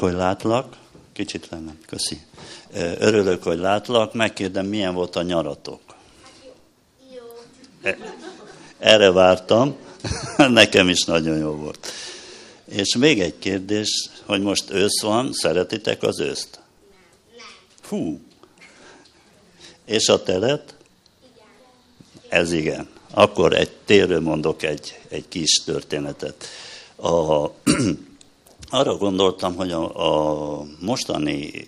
hogy látlak. Kicsit lenne, köszi. Örülök, hogy látlak. Megkérdem, milyen volt a nyaratok? Jó. E, erre vártam. Nekem is nagyon jó volt. És még egy kérdés, hogy most ősz van, szeretitek az őszt? Hú. És a telet? Ez igen. Akkor egy térő mondok egy, egy kis történetet. A, arra gondoltam, hogy a, a mostani,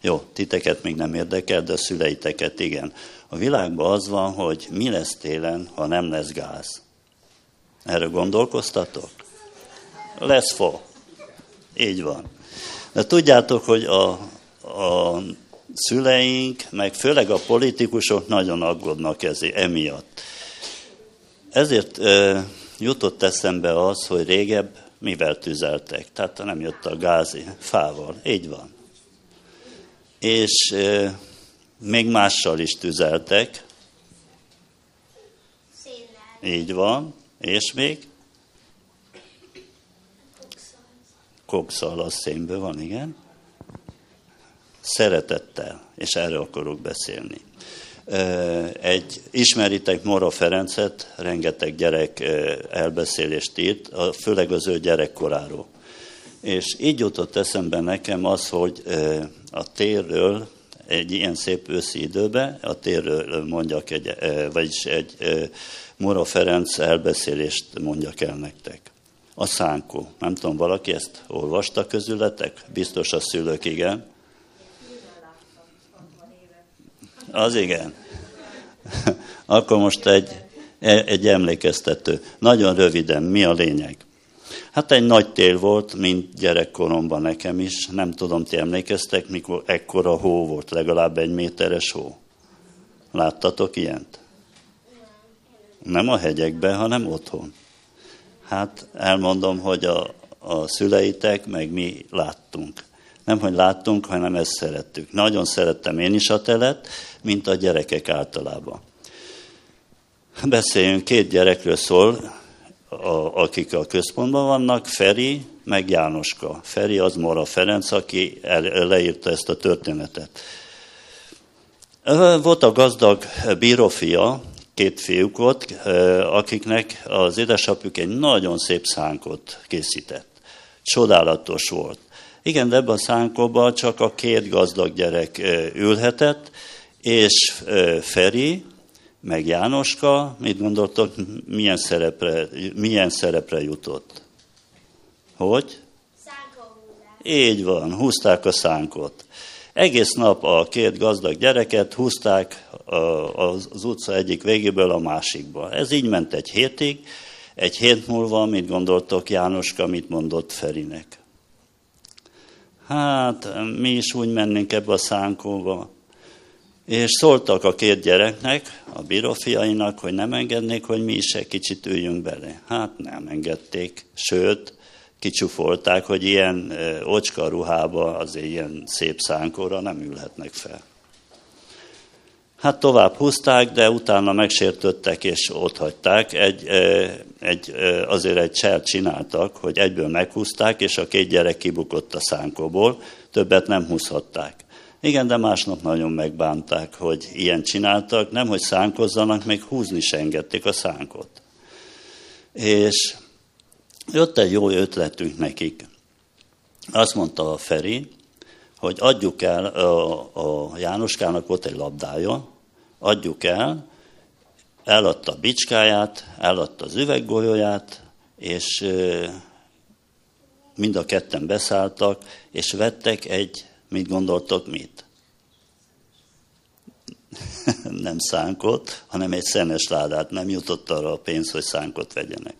jó, titeket még nem érdekel, de a szüleiteket igen. A világban az van, hogy mi lesz télen, ha nem lesz gáz. Erre gondolkoztatok? Lesz fo. Így van. De tudjátok, hogy a, a szüleink, meg főleg a politikusok nagyon aggódnak ezért, emiatt. Ezért e, jutott eszembe az, hogy régebb mivel tüzeltek. Tehát nem jött a gázi fával. Így van. És e, még mással is tüzeltek. Szénnel. Így van. És még? Kokszal az szénből van, igen. Szeretettel, és erről akarok beszélni. Egy, ismeritek Mora Ferencet, rengeteg gyerek elbeszélést írt, főleg az ő gyerekkoráról. És így jutott eszembe nekem az, hogy a térről, egy ilyen szép őszi időben, a térről mondjak egy, vagyis egy Mora Ferenc elbeszélést mondjak el nektek. A szánkó. Nem tudom, valaki ezt olvasta közületek? Biztos a szülők, igen. Az igen. Akkor most egy, egy emlékeztető. Nagyon röviden, mi a lényeg? Hát egy nagy tél volt, mint gyerekkoromban nekem is. Nem tudom, ti emlékeztek, mikor ekkora hó volt, legalább egy méteres hó. Láttatok ilyent? Nem a hegyekben, hanem otthon. Hát elmondom, hogy a, a szüleitek, meg mi láttunk. Nem, hogy láttunk, hanem ezt szerettük. Nagyon szerettem én is a telet, mint a gyerekek általában. Beszéljünk, két gyerekről szól, a, akik a központban vannak, Feri, meg Jánoska. Feri az Mora Ferenc, aki el, leírta ezt a történetet. Volt a gazdag bírófia, két fiúk volt, akiknek az édesapjuk egy nagyon szép szánkot készített. Csodálatos volt. Igen, de ebben a szánkóban csak a két gazdag gyerek ülhetett, és Feri, meg Jánoska, mit gondoltok, milyen szerepre, milyen szerepre jutott? Hogy? Így van, húzták a szánkot. Egész nap a két gazdag gyereket húzták az utca egyik végéből a másikba. Ez így ment egy hétig. Egy hét múlva mit gondoltok Jánoska, mit mondott Ferinek? Hát, mi is úgy mennénk ebbe a szánkóba. És szóltak a két gyereknek, a bírófiainak, hogy nem engednék, hogy mi is egy kicsit üljünk bele. Hát nem engedték, sőt, kicsufolták, hogy ilyen ocska ruhába, az ilyen szép szánkóra nem ülhetnek fel. Hát tovább húzták, de utána megsértöttek és ott hagyták. Egy, egy, azért egy cselt csináltak, hogy egyből meghúzták, és a két gyerek kibukott a szánkóból, többet nem húzhatták. Igen, de másnap nagyon megbánták, hogy ilyen csináltak, nem hogy szánkozzanak, még húzni se engedték a szánkot. És jött egy jó ötletünk nekik. Azt mondta a Feri, hogy adjuk el, a, a Jánoskának volt egy labdája, adjuk el, eladta a bicskáját, eladta az üveggolyóját, és mind a ketten beszálltak, és vettek egy, mit gondoltok, mit? nem szánkot, hanem egy szenes ládát. Nem jutott arra a pénz, hogy szánkot vegyenek.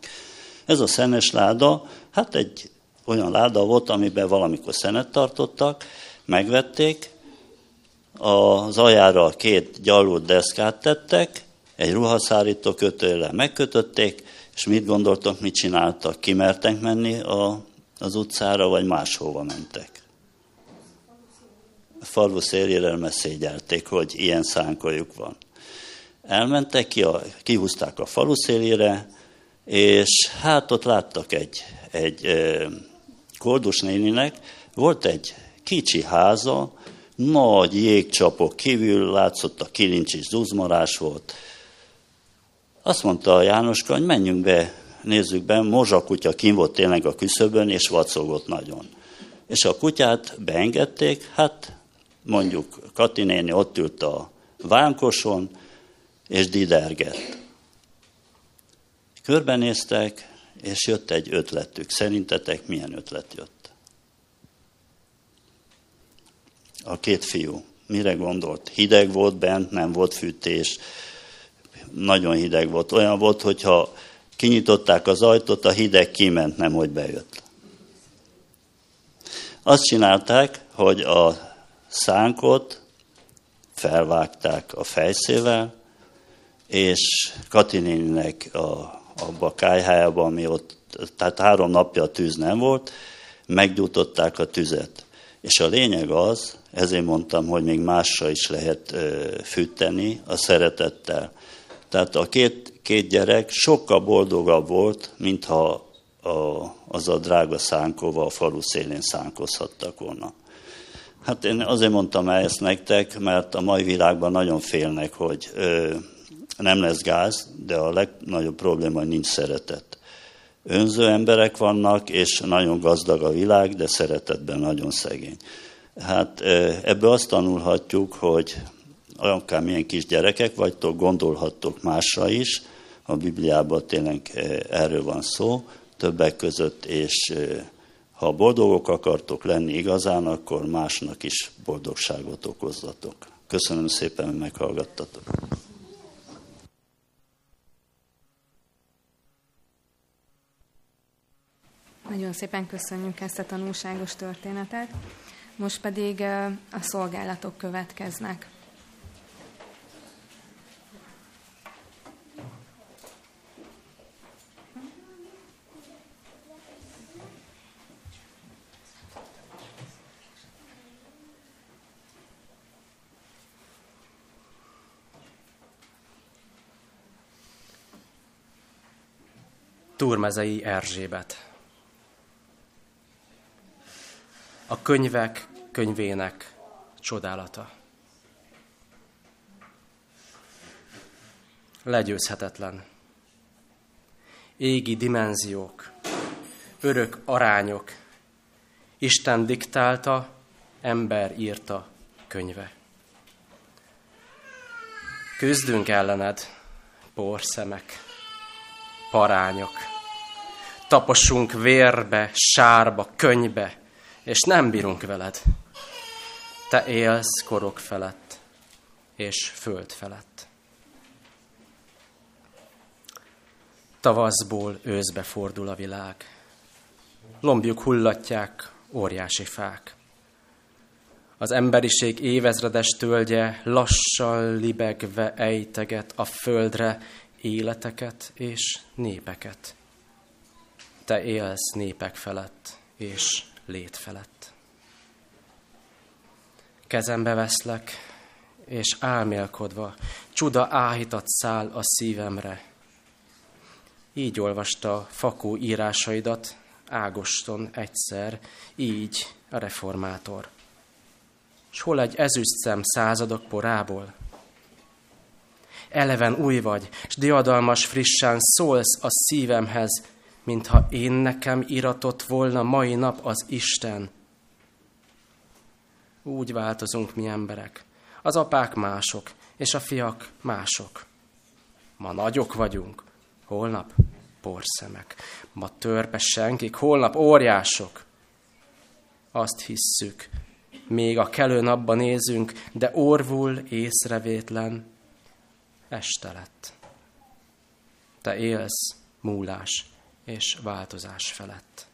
Ez a szenes láda, hát egy olyan láda volt, amiben valamikor szenet tartottak, megvették, az ajára két gyalult deszkát tettek, egy ruhaszárító kötőle megkötötték, és mit gondoltok, mit csináltak? Kimertek menni a, az utcára, vagy máshova mentek? A falu szélére messzégyelték, hogy ilyen szánkolyuk van. Elmentek, ki a, kihúzták a falu szélére, és hát ott láttak egy, egy Koldus néninek volt egy kicsi háza, nagy jégcsapok kívül látszott a kilincs is zuzmarás volt. Azt mondta a Jánoska, hogy menjünk be, nézzük be, Mozsa kutya kim volt tényleg a küszöbön, és vacogott nagyon. És a kutyát beengedték, hát mondjuk Kati néni ott ült a vámkoson, és didergett. Körbenéztek, és jött egy ötletük. Szerintetek milyen ötlet jött? A két fiú. Mire gondolt? Hideg volt bent, nem volt fűtés. Nagyon hideg volt. Olyan volt, hogyha kinyitották az ajtót, a hideg kiment, nem hogy bejött. Azt csinálták, hogy a szánkot felvágták a fejszével, és Katinéninek a abba a kájhájába, ami ott, tehát három napja a tűz nem volt, meggyújtották a tüzet. És a lényeg az, ezért mondtam, hogy még másra is lehet fűteni a szeretettel. Tehát a két, két gyerek sokkal boldogabb volt, mintha a, az a drága szánkóval a falu szélén szánkozhattak volna. Hát én azért mondtam el ezt nektek, mert a mai világban nagyon félnek, hogy ö, nem lesz gáz, de a legnagyobb probléma, hogy nincs szeretet. Önző emberek vannak, és nagyon gazdag a világ, de szeretetben nagyon szegény. Hát ebből azt tanulhatjuk, hogy akár milyen kis gyerekek vagytok, gondolhattok másra is, a Bibliában tényleg erről van szó, többek között, és ha boldogok akartok lenni igazán, akkor másnak is boldogságot okozzatok. Köszönöm szépen, hogy meghallgattatok. Nagyon szépen köszönjük ezt a tanulságos történetet. Most pedig a szolgálatok következnek. Turmezei Erzsébet a könyvek könyvének csodálata. Legyőzhetetlen. Égi dimenziók, örök arányok, Isten diktálta, ember írta könyve. Küzdünk ellened, porszemek, parányok. Taposunk vérbe, sárba, könybe, és nem bírunk veled. Te élsz korok felett, és föld felett. Tavaszból őszbe fordul a világ. Lombjuk hullatják óriási fák. Az emberiség évezredes tölgye lassan libegve ejteget a földre életeket és népeket. Te élsz népek felett, és lét felett. Kezembe veszlek, és álmélkodva csuda áhítat száll a szívemre. Így olvasta fakó írásaidat Ágoston egyszer, így a reformátor. S hol egy ezüstszem századok porából? Eleven új vagy, s diadalmas frissen szólsz a szívemhez, mintha én nekem iratott volna mai nap az Isten. Úgy változunk mi emberek. Az apák mások, és a fiak mások. Ma nagyok vagyunk, holnap porszemek. Ma törpe senkik, holnap óriások. Azt hisszük, még a kelő napban nézünk, de orvul észrevétlen este lett. Te élsz, múlás, és változás felett.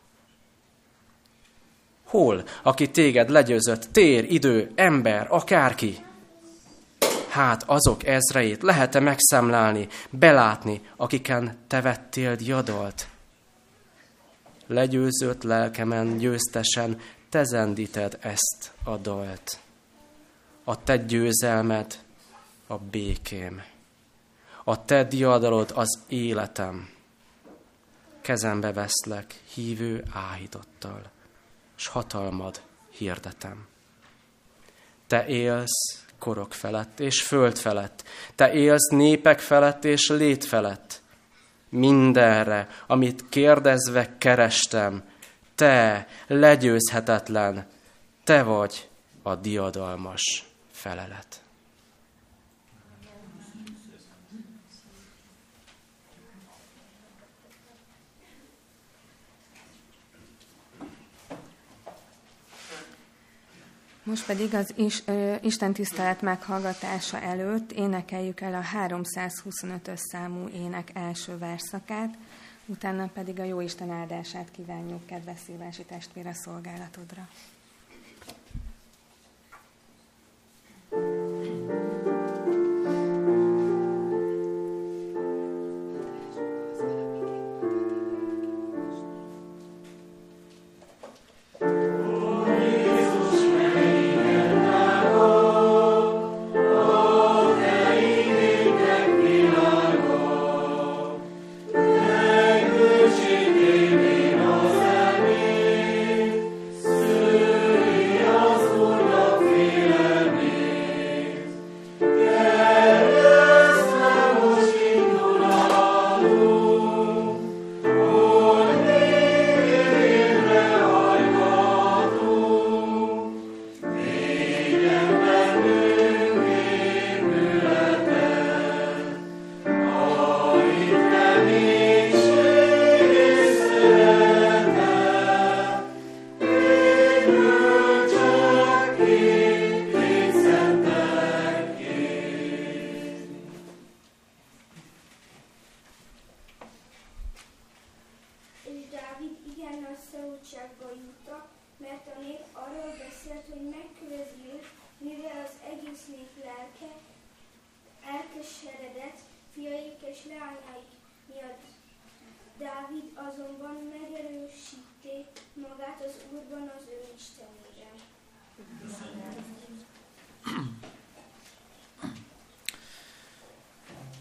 Hol, aki téged legyőzött, tér, idő, ember, akárki? Hát azok ezreit lehet-e megszemlálni, belátni, akiken te vettél diadalt? Legyőzött lelkemen győztesen te zendíted ezt a dalt. A te győzelmed a békém. A te diadalod az életem kezembe veszlek hívő áhítottal. s hatalmad hirdetem. Te élsz korok felett és föld felett. Te élsz népek felett és lét felett. Mindenre, amit kérdezve kerestem, te legyőzhetetlen, te vagy a diadalmas felelet. Most pedig az is, ö, Isten tisztelet meghallgatása előtt énekeljük el a 325-ös számú ének első verszakát, utána pedig a Jóisten áldását kívánjuk kedves szívási testvére szolgálatodra. És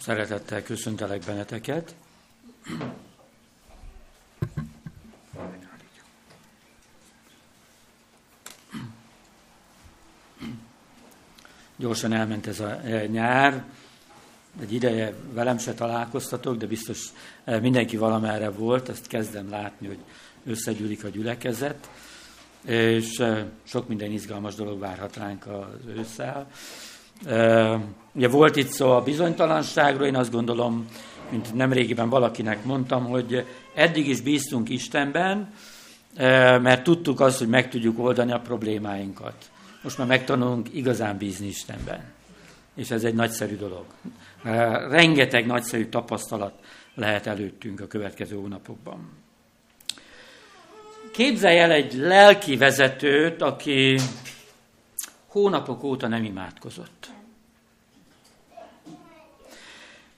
Szeretettel köszöntelek benneteket. Gyorsan elment ez a e, nyár, egy ideje velem se találkoztatok, de biztos e, mindenki valamerre volt, ezt kezdem látni, hogy összegyűlik a gyülekezet, és e, sok minden izgalmas dolog várhat ránk az ősszel. Ugye volt itt szó a bizonytalanságról, én azt gondolom, mint nemrégiben valakinek mondtam, hogy eddig is bíztunk Istenben, mert tudtuk azt, hogy meg tudjuk oldani a problémáinkat. Most már megtanulunk igazán bízni Istenben. És ez egy nagyszerű dolog. Rengeteg nagyszerű tapasztalat lehet előttünk a következő hónapokban. Képzelj el egy lelki vezetőt, aki hónapok óta nem imádkozott.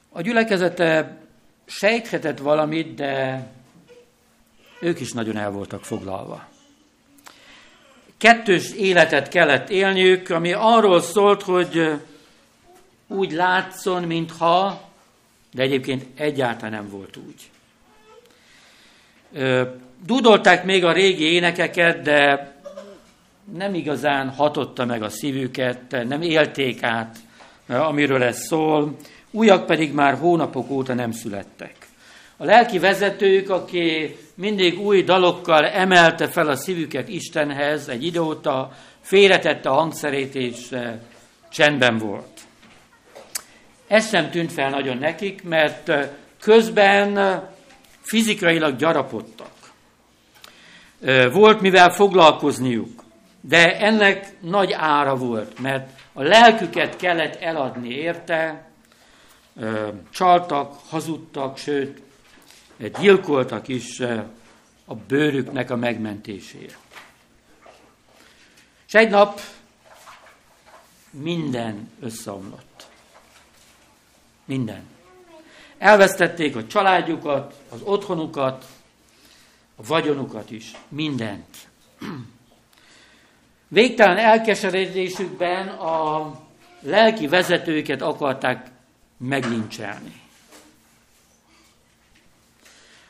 A gyülekezete sejthetett valamit, de ők is nagyon el voltak foglalva. Kettős életet kellett élniük, ami arról szólt, hogy úgy látszon, mintha, de egyébként egyáltalán nem volt úgy. Dúdolták még a régi énekeket, de nem igazán hatotta meg a szívüket, nem élték át, amiről ez szól, újak pedig már hónapok óta nem születtek. A lelki vezetők, aki mindig új dalokkal emelte fel a szívüket Istenhez, egy idő óta félretette a hangszerét, és csendben volt. Ez sem tűnt fel nagyon nekik, mert közben fizikailag gyarapodtak. Volt mivel foglalkozniuk. De ennek nagy ára volt, mert a lelküket kellett eladni érte, csaltak, hazudtak, sőt, gyilkoltak is a bőrüknek a megmentésére. És egy nap minden összeomlott. Minden. Elvesztették a családjukat, az otthonukat, a vagyonukat is, mindent. Végtelen elkeseredésükben a lelki vezetőket akarták meglincselni.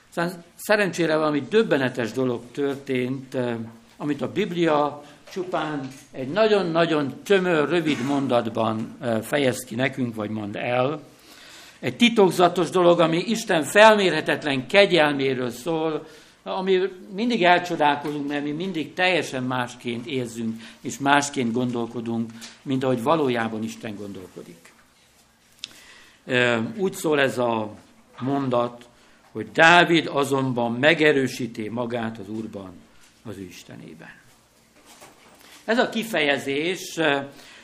Aztán szerencsére valami döbbenetes dolog történt. amit a Biblia csupán egy nagyon-nagyon tömör, rövid mondatban fejez ki nekünk, vagy mond el. Egy titokzatos dolog, ami Isten felmérhetetlen kegyelméről szól, ami mindig elcsodálkozunk, mert mi mindig teljesen másként érzünk, és másként gondolkodunk, mint ahogy valójában Isten gondolkodik. Úgy szól ez a mondat, hogy Dávid azonban megerősíti magát az Úrban, az ő Istenében. Ez a kifejezés,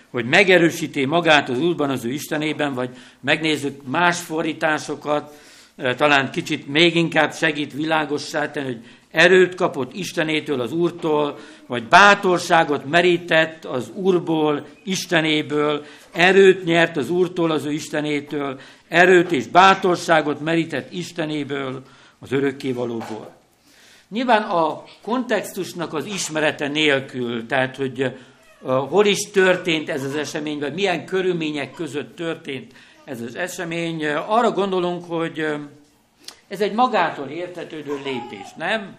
hogy megerősíti magát az Úrban, az ő Istenében, vagy megnézzük más fordításokat, talán kicsit még inkább segít világossá tenni, hogy erőt kapott Istenétől, az Úrtól, vagy bátorságot merített az Úrból, Istenéből, erőt nyert az Úrtól, az ő Istenétől, erőt és bátorságot merített Istenéből, az örökkévalóból. Nyilván a kontextusnak az ismerete nélkül, tehát hogy hol is történt ez az esemény, vagy milyen körülmények között történt ez az esemény, arra gondolunk, hogy ez egy magától értetődő lépés, nem?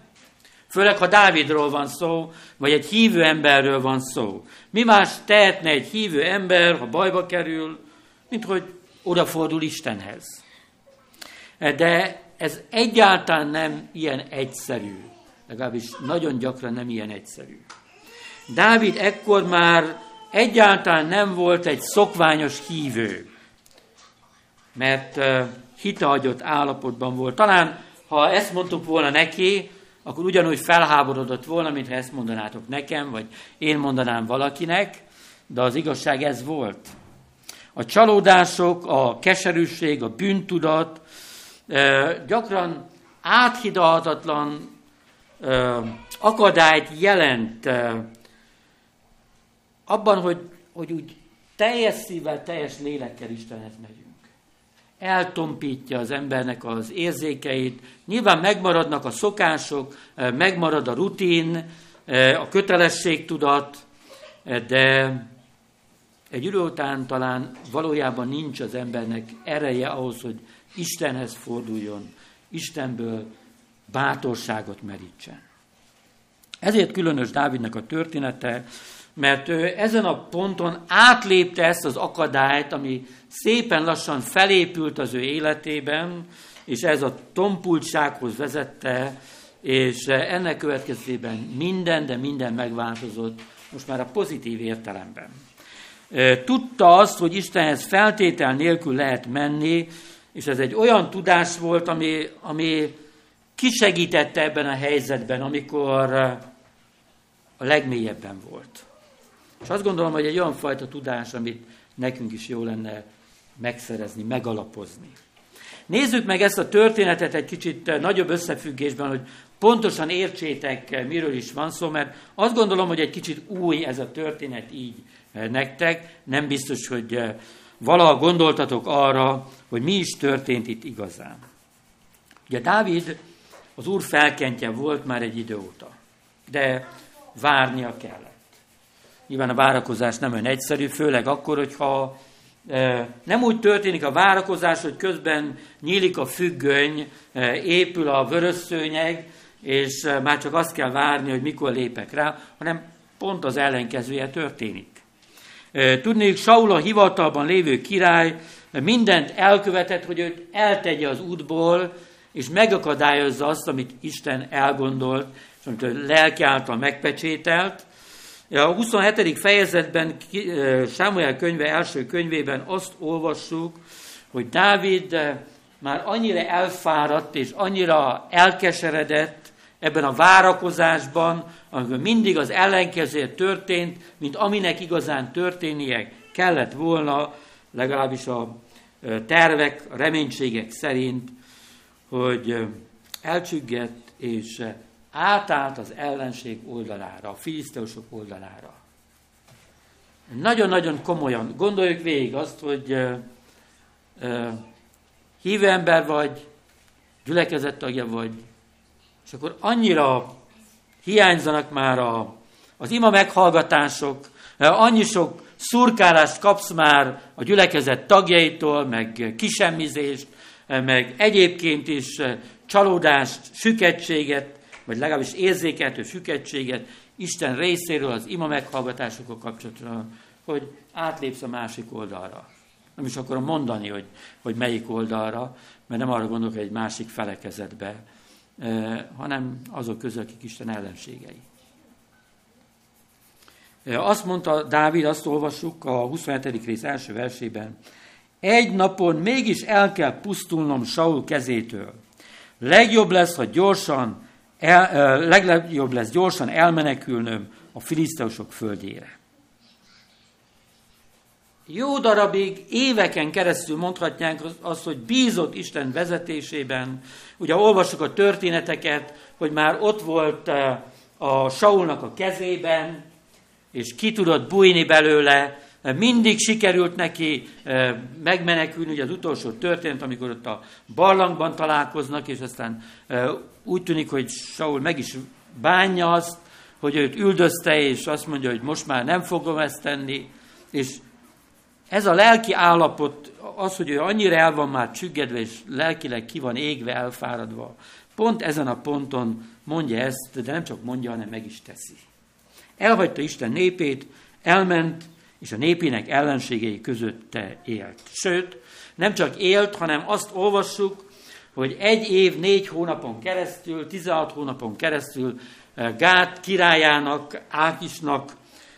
Főleg, ha Dávidról van szó, vagy egy hívő emberről van szó. Mi más tehetne egy hívő ember, ha bajba kerül, mint hogy odafordul Istenhez. De ez egyáltalán nem ilyen egyszerű. Legalábbis nagyon gyakran nem ilyen egyszerű. Dávid ekkor már egyáltalán nem volt egy szokványos hívő, mert hitehagyott állapotban volt. Talán, ha ezt mondtuk volna neki, akkor ugyanúgy felháborodott volna, mintha ezt mondanátok nekem, vagy én mondanám valakinek, de az igazság ez volt. A csalódások, a keserűség, a bűntudat gyakran áthidalhatatlan akadályt jelent abban, hogy, hogy úgy teljes szívvel, teljes lélekkel Istenhez megyünk. Eltompítja az embernek az érzékeit, nyilván megmaradnak a szokások, megmarad a rutin, a kötelességtudat, de egy idő után talán valójában nincs az embernek ereje ahhoz, hogy Istenhez forduljon, Istenből bátorságot merítsen. Ezért különös Dávidnak a története, mert ő ezen a ponton átlépte ezt az akadályt, ami szépen lassan felépült az ő életében, és ez a tompultsághoz vezette, és ennek következtében minden, de minden megváltozott, most már a pozitív értelemben. Tudta azt, hogy Istenhez feltétel nélkül lehet menni, és ez egy olyan tudás volt, ami, ami kisegítette ebben a helyzetben, amikor a legmélyebben volt. És azt gondolom, hogy egy olyan fajta tudás, amit nekünk is jó lenne megszerezni, megalapozni. Nézzük meg ezt a történetet egy kicsit nagyobb összefüggésben, hogy pontosan értsétek, miről is van szó, mert azt gondolom, hogy egy kicsit új ez a történet így nektek. Nem biztos, hogy valaha gondoltatok arra, hogy mi is történt itt igazán. Ugye Dávid az úr felkentje volt már egy idő óta, de várnia kellett. Nyilván a várakozás nem olyan egyszerű, főleg akkor, hogyha e, nem úgy történik a várakozás, hogy közben nyílik a függöny, e, épül a vörös szőnyeg, és e, már csak azt kell várni, hogy mikor lépek rá, hanem pont az ellenkezője történik. Tudnék, Saul a hivatalban lévő király mindent elkövetett, hogy őt eltegye az útból, és megakadályozza azt, amit Isten elgondolt, és amit a lelki által megpecsételt. A 27. fejezetben, Sámuel könyve első könyvében azt olvassuk, hogy Dávid már annyira elfáradt és annyira elkeseredett ebben a várakozásban, amikor mindig az ellenkező történt, mint aminek igazán történnie kellett volna, legalábbis a tervek, a reménységek szerint, hogy elcsüggett és átállt az ellenség oldalára, a filiszteusok oldalára. Nagyon-nagyon komolyan gondoljuk végig azt, hogy hívő ember vagy, gyülekezett tagja vagy, és akkor annyira hiányzanak már a, az ima meghallgatások, annyi sok szurkálást kapsz már a gyülekezet tagjaitól, meg kisemmizést, meg egyébként is csalódást, süketséget, vagy legalábbis érzékeltő süketséget, Isten részéről az ima meghallgatásokkal kapcsolatban, hogy átlépsz a másik oldalra. Nem is akarom mondani, hogy, hogy melyik oldalra, mert nem arra gondolok, hogy egy másik felekezetbe, eh, hanem azok közül, akik Isten ellenségei. Eh, azt mondta Dávid, azt olvassuk a 27. rész első versében, egy napon mégis el kell pusztulnom Saul kezétől. Legjobb lesz, ha gyorsan, el, legjobb lesz gyorsan elmenekülnöm a filiszteusok földjére. Jó darabig, éveken keresztül mondhatnánk azt, hogy bízott Isten vezetésében. Ugye olvasjuk a történeteket, hogy már ott volt a Saulnak a kezében, és ki tudott bújni belőle, mindig sikerült neki megmenekülni, ugye az utolsó történet, amikor ott a barlangban találkoznak, és aztán úgy tűnik, hogy Saul meg is bánja azt, hogy őt üldözte, és azt mondja, hogy most már nem fogom ezt tenni, és ez a lelki állapot, az, hogy ő annyira el van már csüggedve, és lelkileg ki van égve, elfáradva, pont ezen a ponton mondja ezt, de nem csak mondja, hanem meg is teszi. Elhagyta Isten népét, elment, és a népének ellenségei közötte élt. Sőt, nem csak élt, hanem azt olvassuk, hogy egy év, négy hónapon keresztül, 16 hónapon keresztül eh, Gát királyának, Ákisnak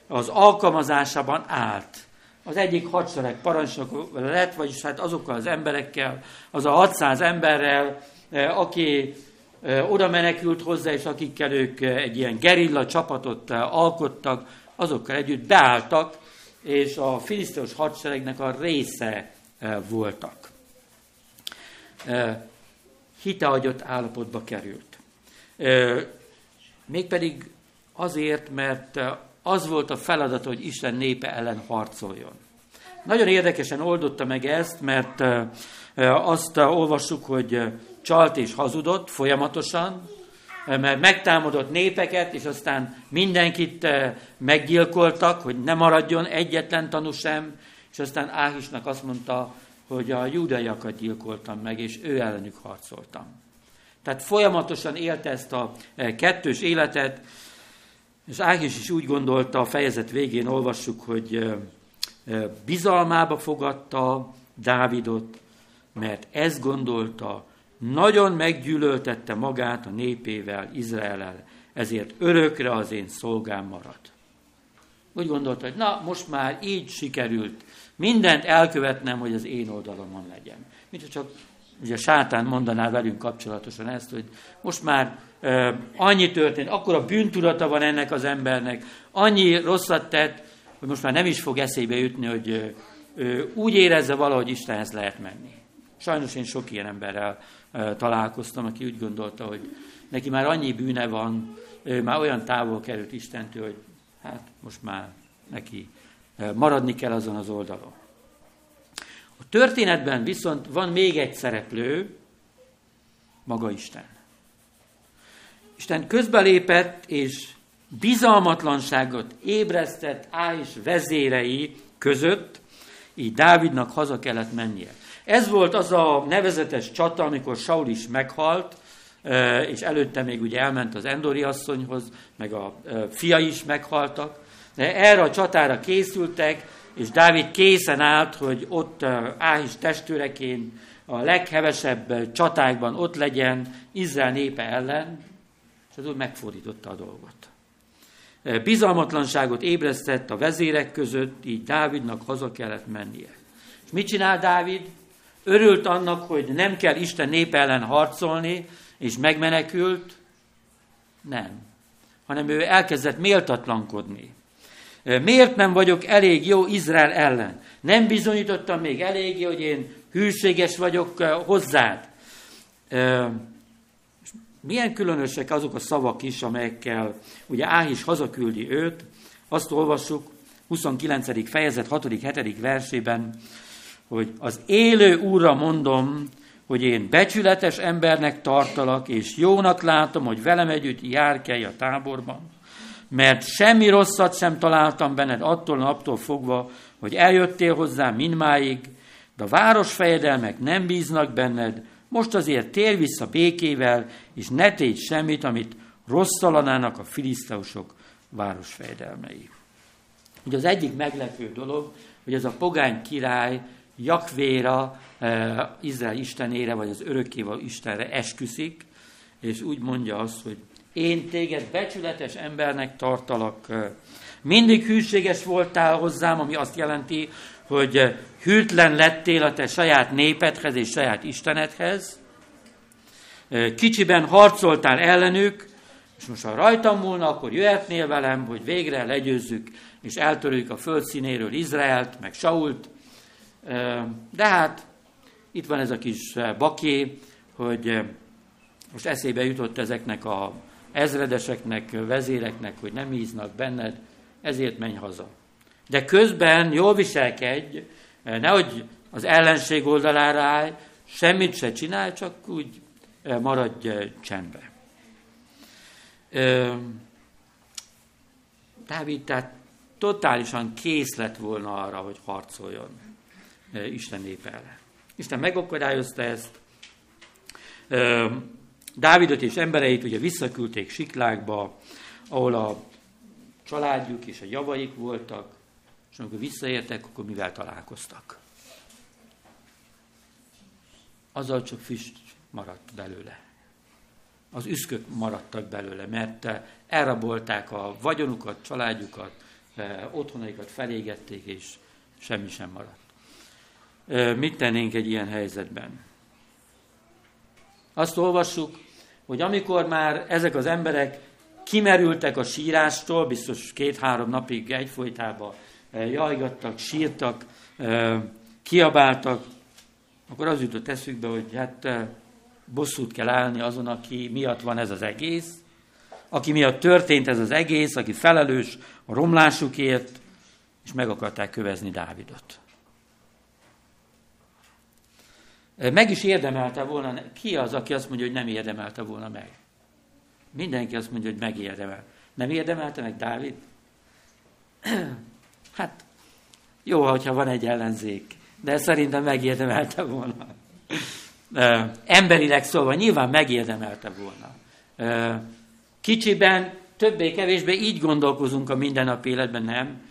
az alkalmazásában állt. Az egyik hadsereg parancsnok lett, vagyis hát azokkal az emberekkel, az a 600 emberrel, eh, aki eh, oda menekült hozzá, és akikkel ők egy ilyen gerilla csapatot alkottak, azokkal együtt beálltak, és a filiszteus hadseregnek a része eh, voltak. Eh, hiteagyott állapotba került. Eh, mégpedig azért, mert az volt a feladat, hogy Isten népe ellen harcoljon. Nagyon érdekesen oldotta meg ezt, mert azt olvassuk, hogy csalt és hazudott folyamatosan, mert megtámadott népeket, és aztán mindenkit eh, meggyilkoltak, hogy ne maradjon egyetlen tanú sem, és aztán Áhisnak azt mondta, hogy a judaiakat gyilkoltam meg, és ő ellenük harcoltam. Tehát folyamatosan élte ezt a eh, kettős életet, és Áhis is úgy gondolta, a fejezet végén olvassuk, hogy eh, bizalmába fogadta Dávidot, mert ezt gondolta, nagyon meggyűlöltette magát a népével, Izraellel, ezért örökre az én szolgám marad. Úgy gondolta, hogy na, most már így sikerült mindent elkövetnem, hogy az én oldalomon legyen. Mint csak ugye sátán mondaná velünk kapcsolatosan ezt, hogy most már uh, annyi történt, akkor a bűntudata van ennek az embernek, annyi rosszat tett, hogy most már nem is fog eszébe jutni, hogy uh, úgy érezze valahogy Istenhez lehet menni. Sajnos én sok ilyen emberrel találkoztam, aki úgy gondolta, hogy neki már annyi bűne van, ő már olyan távol került Istentől, hogy hát most már neki maradni kell azon az oldalon. A történetben viszont van még egy szereplő, maga Isten. Isten közbelépett, és bizalmatlanságot ébresztett Áis vezérei között, így Dávidnak haza kellett mennie. Ez volt az a nevezetes csata, amikor Saul is meghalt, és előtte még ugye elment az Endori asszonyhoz, meg a fia is meghaltak. De erre a csatára készültek, és Dávid készen állt, hogy ott Áhis testőreként a leghevesebb csatákban ott legyen Izrael népe ellen, és az úgy megfordította a dolgot. Bizalmatlanságot ébresztett a vezérek között, így Dávidnak haza kellett mennie. És mit csinál Dávid? Örült annak, hogy nem kell Isten nép ellen harcolni, és megmenekült? Nem. Hanem ő elkezdett méltatlankodni. Miért nem vagyok elég jó Izrael ellen? Nem bizonyítottam még eléggé, hogy én hűséges vagyok hozzád. Milyen különösek azok a szavak is, amelyekkel ugye Áhis hazaküldi őt. Azt olvassuk 29. fejezet 6.-7. versében, hogy az élő úrra mondom, hogy én becsületes embernek tartalak, és jónak látom, hogy velem együtt járkelj a táborban, mert semmi rosszat sem találtam benned attól naptól fogva, hogy eljöttél hozzám mindmáig, de a városfejedelmek nem bíznak benned, most azért tér vissza békével, és ne tégy semmit, amit rosszalanának a filiszteusok városfejdelmei. Ugye az egyik meglepő dolog, hogy ez a pogány király Jakvéra, eh, Izrael istenére, vagy az örökkéval Istenre esküszik, és úgy mondja azt, hogy én téged becsületes embernek tartalak. Mindig hűséges voltál hozzám, ami azt jelenti, hogy hűtlen lettél a te saját népedhez és saját Istenedhez. Kicsiben harcoltál ellenük, és most ha rajtam múlna, akkor jöhetnél velem, hogy végre legyőzzük, és eltörjük a földszínéről Izraelt, meg Sault. De hát itt van ez a kis baké, hogy most eszébe jutott ezeknek a ezredeseknek, vezéreknek, hogy nem híznak benned, ezért menj haza. De közben jól viselkedj, nehogy az ellenség oldalára állj, semmit se csinálj, csak úgy maradj csendbe. Dávid tehát totálisan kész lett volna arra, hogy harcoljon Isten nép ellen. Isten megakadályozta ezt, Dávidot és embereit ugye visszaküldték Siklákba, ahol a családjuk és a javaik voltak, és amikor visszaértek, akkor mivel találkoztak? Azzal csak füst maradt belőle. Az üszkök maradtak belőle, mert elrabolták a vagyonukat, családjukat, otthonaikat felégették, és semmi sem maradt. Mit tennénk egy ilyen helyzetben? Azt olvassuk, hogy amikor már ezek az emberek kimerültek a sírástól, biztos két-három napig egyfolytában jajgattak, sírtak, kiabáltak, akkor az jutott eszükbe, hogy hát bosszút kell állni azon, aki miatt van ez az egész, aki miatt történt ez az egész, aki felelős a romlásukért, és meg akarták kövezni Dávidot. Meg is érdemelte volna, ki az, aki azt mondja, hogy nem érdemelte volna meg? Mindenki azt mondja, hogy megérdemel. Nem érdemelte meg Dávid? Hát, jó, hogyha van egy ellenzék, de szerintem megérdemelte volna. Emberileg szólva nyilván megérdemelte volna. Kicsiben, többé-kevésbé így gondolkozunk a mindennapi életben, nem?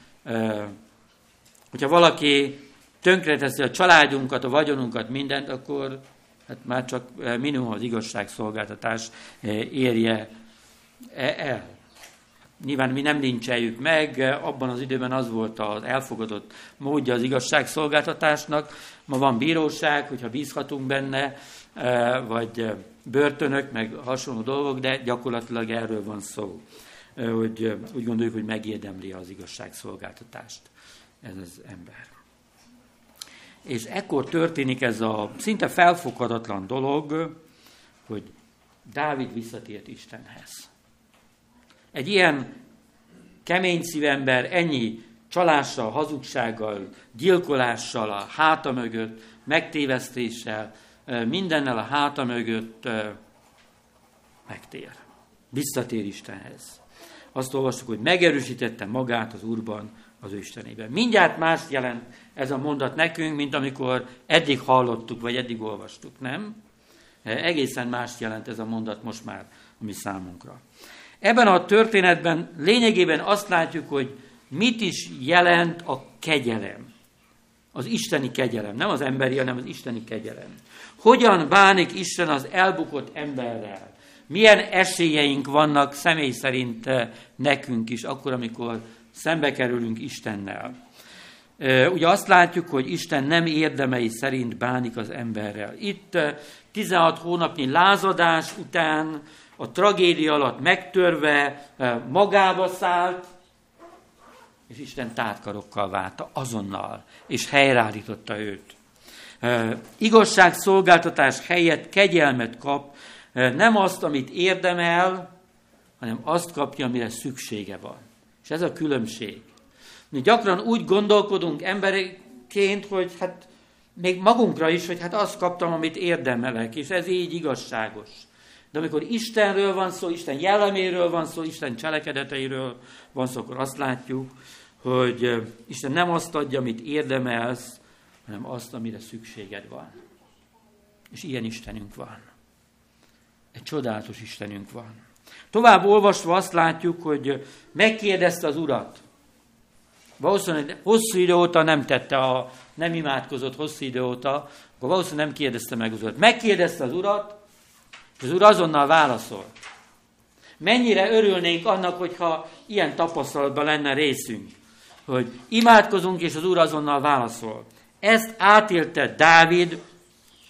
Hogyha valaki tönkreteszi a családunkat, a vagyonunkat, mindent, akkor hát már csak eh, minimum az igazságszolgáltatás eh, érje e- el. Nyilván mi nem lincseljük meg, abban az időben az volt az elfogadott módja az igazságszolgáltatásnak. Ma van bíróság, hogyha bízhatunk benne, eh, vagy börtönök, meg hasonló dolgok, de gyakorlatilag erről van szó, hogy úgy gondoljuk, hogy megérdemli az igazságszolgáltatást ez az ember. És ekkor történik ez a szinte felfoghatatlan dolog, hogy Dávid visszatért Istenhez. Egy ilyen kemény szívember ennyi csalással, hazugsággal, gyilkolással a háta mögött, megtévesztéssel, mindennel a háta mögött megtér. Visszatér Istenhez. Azt olvastuk, hogy megerősítette magát az Úrban, az ő Istenében. Mindjárt más jelent ez a mondat nekünk, mint amikor eddig hallottuk, vagy eddig olvastuk, nem? Egészen más jelent ez a mondat most már a mi számunkra. Ebben a történetben lényegében azt látjuk, hogy mit is jelent a kegyelem. Az isteni kegyelem, nem az emberi, hanem az isteni kegyelem. Hogyan bánik Isten az elbukott emberrel? Milyen esélyeink vannak személy szerint eh, nekünk is, akkor, amikor szembe kerülünk Istennel. Ugye azt látjuk, hogy Isten nem érdemei szerint bánik az emberrel. Itt 16 hónapnyi lázadás után, a tragédia alatt megtörve, magába szállt, és Isten tátkarokkal válta azonnal, és helyreállította őt. Igazságszolgáltatás helyett kegyelmet kap, nem azt, amit érdemel, hanem azt kapja, amire szüksége van. És ez a különbség. Mi gyakran úgy gondolkodunk emberként, hogy hát még magunkra is, hogy hát azt kaptam, amit érdemelek, és ez így igazságos. De amikor Istenről van szó, Isten jelleméről van szó, Isten cselekedeteiről van szó, akkor azt látjuk, hogy Isten nem azt adja, amit érdemelsz, hanem azt, amire szükséged van. És ilyen Istenünk van. Egy csodálatos Istenünk van. Tovább olvasva azt látjuk, hogy megkérdezte az urat. Valószínűleg hosszú idő óta nem tette, a, nem imádkozott hosszú idő óta, akkor valószínűleg nem kérdezte meg az urat. Megkérdezte az urat, és az úr azonnal válaszol. Mennyire örülnénk annak, hogyha ilyen tapasztalatban lenne részünk, hogy imádkozunk, és az úr azonnal válaszol. Ezt átélte Dávid,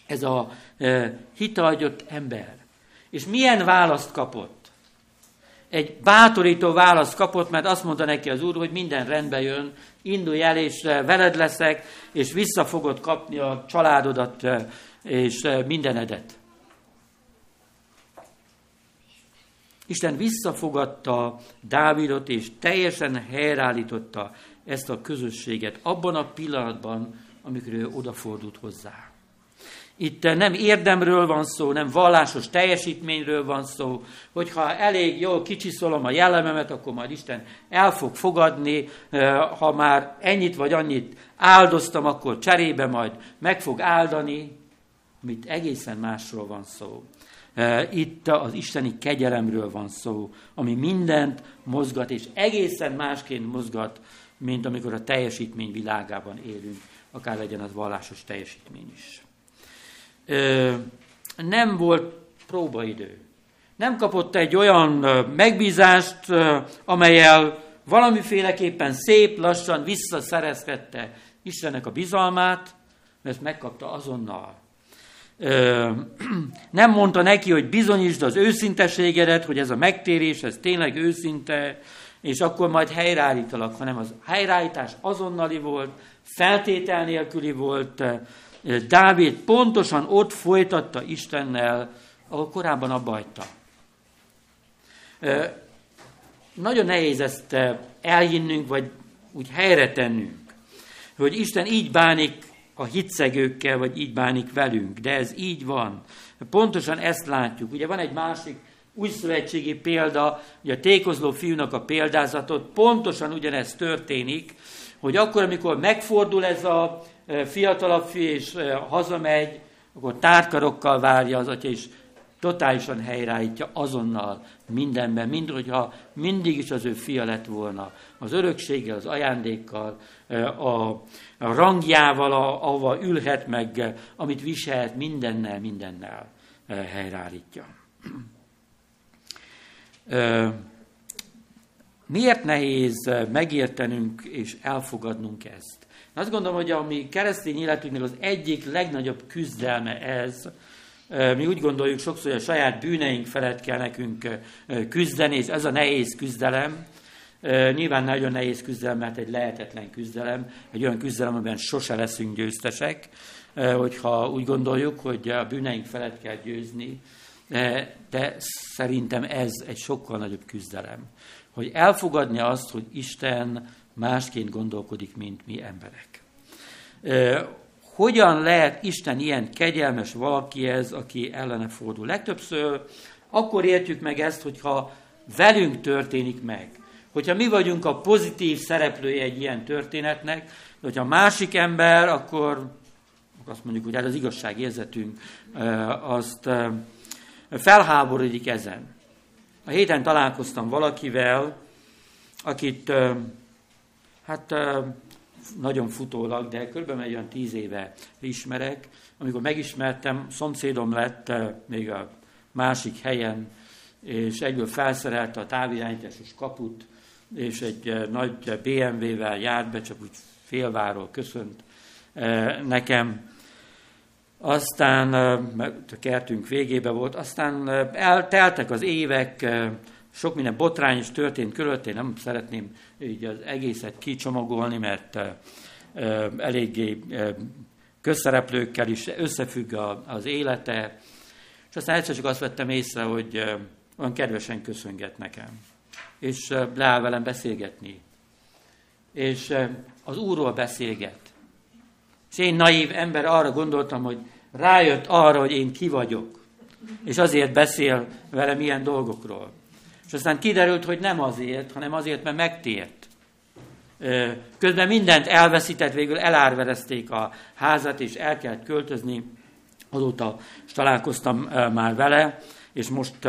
ez a e, hitagyott ember. És milyen választ kapott? Egy bátorító választ kapott, mert azt mondta neki az úr, hogy minden rendbe jön, indulj el, és eh, veled leszek, és vissza fogod kapni a családodat eh, és eh, mindenedet. Isten visszafogadta Dávidot, és teljesen helyreállította ezt a közösséget abban a pillanatban, amikor ő odafordult hozzá. Itt nem érdemről van szó, nem vallásos teljesítményről van szó, hogyha elég jól kicsiszolom a jellememet, akkor majd Isten el fog fogadni, ha már ennyit vagy annyit áldoztam, akkor cserébe majd meg fog áldani, amit egészen másról van szó. Itt az isteni kegyelemről van szó, ami mindent mozgat, és egészen másként mozgat, mint amikor a teljesítmény világában élünk, akár legyen az vallásos teljesítmény is nem volt próbaidő. Nem kapott egy olyan megbízást, amelyel valamiféleképpen szép lassan visszaszerezhette Istennek a bizalmát, mert megkapta azonnal. Nem mondta neki, hogy bizonyítsd az őszinteségedet, hogy ez a megtérés, ez tényleg őszinte, és akkor majd helyreállítalak, hanem az helyreállítás azonnali volt, feltétel nélküli volt, Dávid pontosan ott folytatta Istennel, ahol korábban abba hagyta. Nagyon nehéz ezt elhinnünk, vagy úgy helyre tennünk, hogy Isten így bánik a hitszegőkkel, vagy így bánik velünk, de ez így van. Pontosan ezt látjuk. Ugye van egy másik új szövetségi példa, ugye a tékozló fiúnak a példázatot, pontosan ugyanez történik, hogy akkor, amikor megfordul ez a fiatalabb fiú és hazamegy, akkor tárkarokkal várja az atya, és totálisan helyreállítja azonnal mindenben, mind hogyha mindig is az ő fia lett volna. Az örökséggel, az ajándékkal, a, a rangjával, a, ahova ülhet meg, amit viselhet, mindennel, mindennel helyreállítja. Miért nehéz megértenünk és elfogadnunk ezt? Azt gondolom, hogy a mi keresztény életünknek az egyik legnagyobb küzdelme ez, mi úgy gondoljuk sokszor, hogy a saját bűneink felett kell nekünk küzdeni, és ez a nehéz küzdelem, nyilván nagyon nehéz küzdelem, mert egy lehetetlen küzdelem, egy olyan küzdelem, amiben sose leszünk győztesek, hogyha úgy gondoljuk, hogy a bűneink felett kell győzni, de szerintem ez egy sokkal nagyobb küzdelem. Hogy elfogadni azt, hogy Isten másként gondolkodik, mint mi emberek. Hogyan lehet Isten ilyen kegyelmes valaki ez, aki ellene fordul? Legtöbbször akkor értjük meg ezt, hogyha velünk történik meg. Hogyha mi vagyunk a pozitív szereplője egy ilyen történetnek, hogyha másik ember, akkor azt mondjuk, hogy hát az igazságérzetünk azt felháborodik ezen. A héten találkoztam valakivel, akit Hát nagyon futólag, de egy olyan tíz éve ismerek. Amikor megismertem, szomszédom lett még a másik helyen, és egyből felszerelte a távirányításos kaput, és egy nagy BMW-vel járt be, csak úgy félváról köszönt nekem. Aztán a kertünk végébe volt, aztán elteltek az évek, sok minden botrány is történt körülött, én nem szeretném így az egészet kicsomagolni, mert eléggé közszereplőkkel is összefügg az élete, és aztán egyszer csak azt vettem észre, hogy olyan kedvesen köszönget nekem, és leáll velem beszélgetni, és az Úrról beszélget. És én naív ember arra gondoltam, hogy rájött arra, hogy én ki vagyok, és azért beszél velem ilyen dolgokról. Aztán kiderült, hogy nem azért, hanem azért, mert megtért. Közben mindent elveszített, végül elárverezték a házat, és el kellett költözni. Azóta találkoztam már vele, és most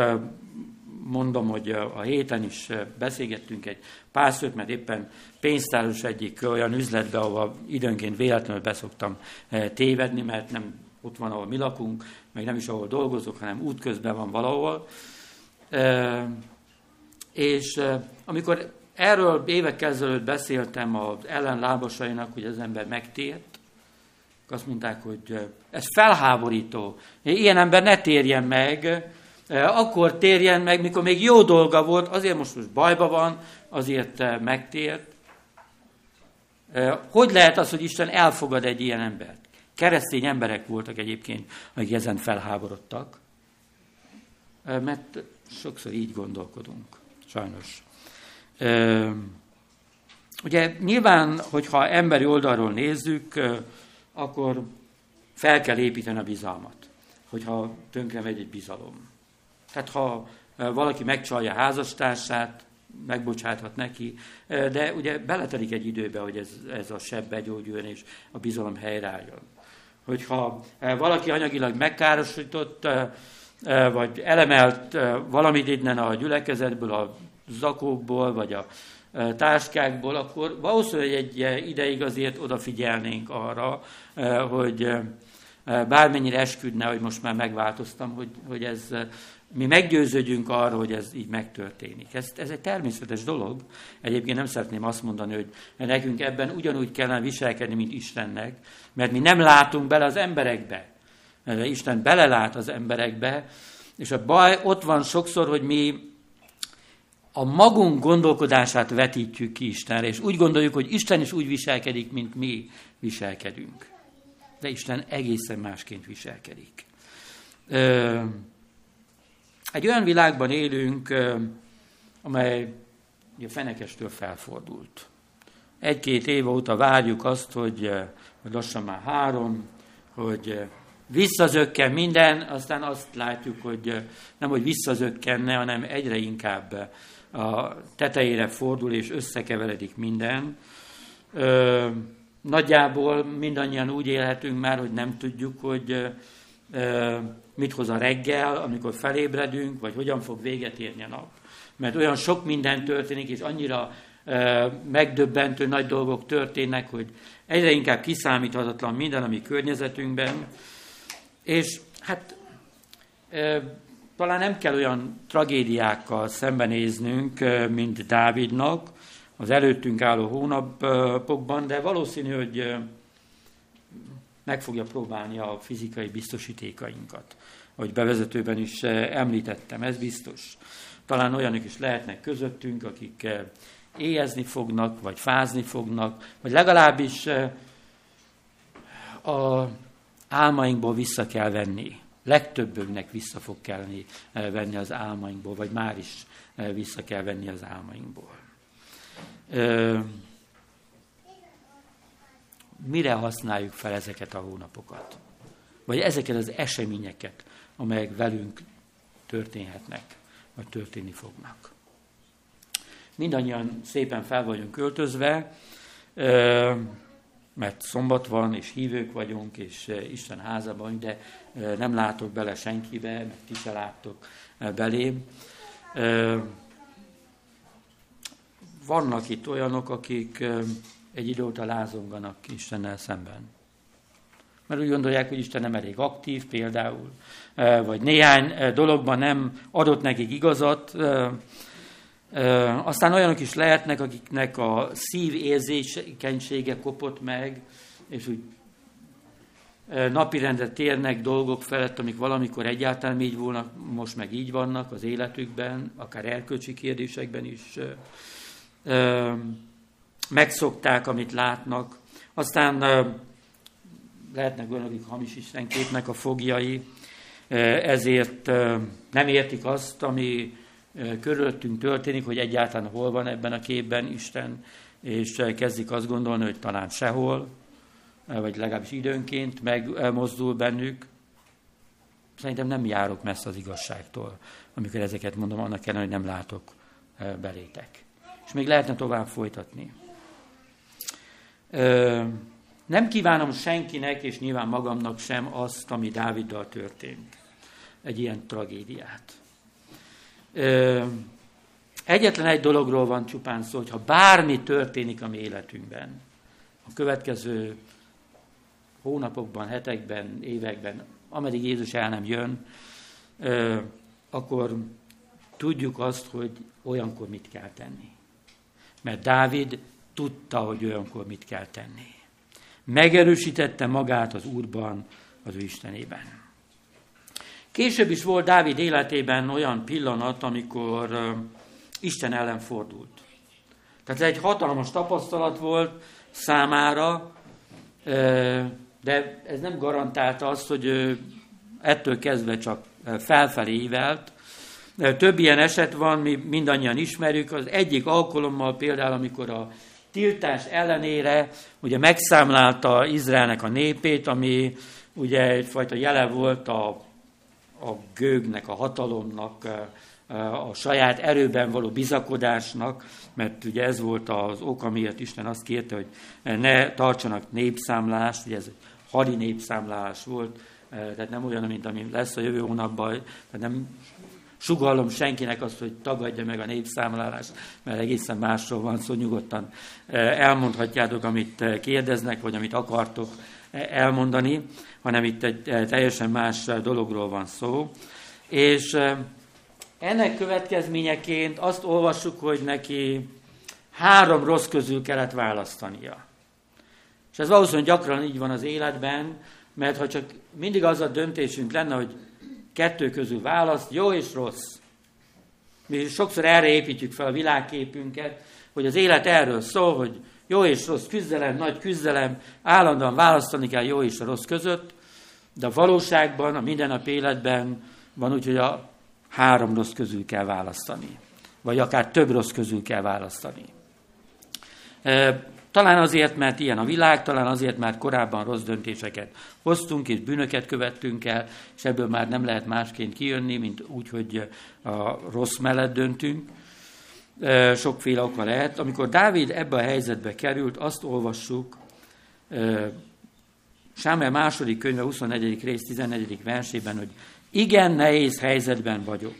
mondom, hogy a héten is beszélgettünk egy párszört, mert éppen pénztáros egyik olyan üzletbe, ahol időnként véletlenül beszoktam tévedni, mert nem ott van, ahol mi lakunk, meg nem is ahol dolgozok, hanem útközben van valahol. És amikor erről évekkel ezelőtt beszéltem az ellenlábasainak, hogy az ember megtért, azt mondták, hogy ez felháborító. Ilyen ember ne térjen meg, akkor térjen meg, mikor még jó dolga volt, azért most most bajba van, azért megtért. Hogy lehet az, hogy Isten elfogad egy ilyen embert? Keresztény emberek voltak egyébként, akik ezen felháborodtak, mert sokszor így gondolkodunk, sajnos. Ugye nyilván, hogyha emberi oldalról nézzük, akkor fel kell építeni a bizalmat, hogyha tönkre megy egy bizalom. Tehát ha valaki megcsalja házastársát, megbocsáthat neki, de ugye beletelik egy időbe, hogy ez, ez a seb begyógyuljon és a bizalom helyreálljon. Hogyha valaki anyagilag megkárosított, vagy elemelt valamit innen a gyülekezetből, a zakókból, vagy a táskákból, akkor valószínűleg egy ideig azért odafigyelnénk arra, hogy bármennyire esküdne, hogy most már megváltoztam, hogy, hogy ez mi meggyőződjünk arról, hogy ez így megtörténik. Ez, ez egy természetes dolog. Egyébként nem szeretném azt mondani, hogy nekünk ebben ugyanúgy kellene viselkedni, mint Istennek, mert mi nem látunk bele az emberekbe. Isten belelát az emberekbe, és a baj ott van sokszor, hogy mi a magunk gondolkodását vetítjük ki Istenre, és úgy gondoljuk, hogy Isten is úgy viselkedik, mint mi viselkedünk. De Isten egészen másként viselkedik. Egy olyan világban élünk, amely a fenekestől felfordult. Egy-két év óta várjuk azt, hogy, hogy lassan már három, hogy visszazökken minden, aztán azt látjuk, hogy nem, hogy visszazökkenne, hanem egyre inkább a tetejére fordul, és összekeveredik minden. Ö, nagyjából mindannyian úgy élhetünk már, hogy nem tudjuk, hogy ö, mit hoz a reggel, amikor felébredünk, vagy hogyan fog véget érni a nap. Mert olyan sok minden történik, és annyira ö, megdöbbentő nagy dolgok történnek, hogy egyre inkább kiszámíthatatlan minden, ami környezetünkben. És hát talán nem kell olyan tragédiákkal szembenéznünk, mint Dávidnak az előttünk álló hónapokban, de valószínű, hogy meg fogja próbálni a fizikai biztosítékainkat. Ahogy bevezetőben is említettem, ez biztos. Talán olyanok is lehetnek közöttünk, akik éhezni fognak, vagy fázni fognak, vagy legalábbis a álmainkból vissza kell venni legtöbbünknek vissza fog kelleni eh, venni az álmainkból, vagy már is eh, vissza kell venni az álmainkból. Mire használjuk fel ezeket a hónapokat? Vagy ezeket az eseményeket, amelyek velünk történhetnek, vagy történni fognak. Mindannyian szépen fel vagyunk költözve, mert szombat van, és hívők vagyunk, és eh, Isten házában, de eh, nem látok bele senkibe, mert ti se láttok eh, belém. Vannak itt olyanok, akik egy idő óta lázonganak Istennel szemben. Mert úgy gondolják, hogy Isten nem elég aktív például, vagy néhány dologban nem adott nekik igazat, aztán olyanok is lehetnek, akiknek a szív érzékenysége kopott meg, és úgy napirendre térnek dolgok felett, amik valamikor egyáltalán így volna, most meg így vannak az életükben, akár erkölcsi kérdésekben is. Megszokták, amit látnak. Aztán lehetnek olyanok, akik hamis istenképnek a fogjai, ezért nem értik azt, ami körülöttünk történik, hogy egyáltalán hol van ebben a képben Isten, és kezdik azt gondolni, hogy talán sehol, vagy legalábbis időnként megmozdul bennük. Szerintem nem járok messze az igazságtól, amikor ezeket mondom, annak kellene, hogy nem látok belétek. És még lehetne tovább folytatni. Nem kívánom senkinek, és nyilván magamnak sem azt, ami Dáviddal történt. Egy ilyen tragédiát. Egyetlen egy dologról van csupán szó, hogy ha bármi történik a mi életünkben, a következő hónapokban, hetekben, években, ameddig Jézus el nem jön, akkor tudjuk azt, hogy olyankor mit kell tenni. Mert Dávid tudta, hogy olyankor mit kell tenni. Megerősítette magát az Úrban, az ő Istenében. Később is volt Dávid életében olyan pillanat, amikor Isten ellen fordult. Tehát ez egy hatalmas tapasztalat volt számára, de ez nem garantálta azt, hogy ettől kezdve csak felfelé ívelt. Több ilyen eset van, mi mindannyian ismerjük. Az egyik alkalommal például, amikor a tiltás ellenére ugye megszámlálta Izraelnek a népét, ami ugye egyfajta jele volt a, a gőgnek, a hatalomnak, a saját erőben való bizakodásnak, mert ugye ez volt az ok, amiért Isten azt kérte, hogy ne tartsanak népszámlást, ugye ez hadi népszámlás volt, tehát nem olyan, mint ami lesz a jövő hónapban, tehát nem sugallom senkinek azt, hogy tagadja meg a népszámlálást, mert egészen másról van szó, nyugodtan elmondhatjátok, amit kérdeznek, vagy amit akartok elmondani, hanem itt egy teljesen más dologról van szó. És ennek következményeként azt olvassuk, hogy neki három rossz közül kellett választania. És ez valószínűleg gyakran így van az életben, mert ha csak mindig az a döntésünk lenne, hogy kettő közül választ, jó és rossz. Mi sokszor erre építjük fel a világképünket, hogy az élet erről szól, hogy jó és rossz küzdelem, nagy küzdelem, állandóan választani kell jó és a rossz között, de a valóságban, a mindennapi életben van úgy, hogy a három rossz közül kell választani. Vagy akár több rossz közül kell választani. Talán azért, mert ilyen a világ, talán azért, mert korábban rossz döntéseket hoztunk, és bűnöket követtünk el, és ebből már nem lehet másként kijönni, mint úgy, hogy a rossz mellett döntünk. Sokféle oka lehet. Amikor Dávid ebbe a helyzetbe került, azt olvassuk, Sámuel második könyve 24. rész 14. versében, hogy igen nehéz helyzetben vagyok.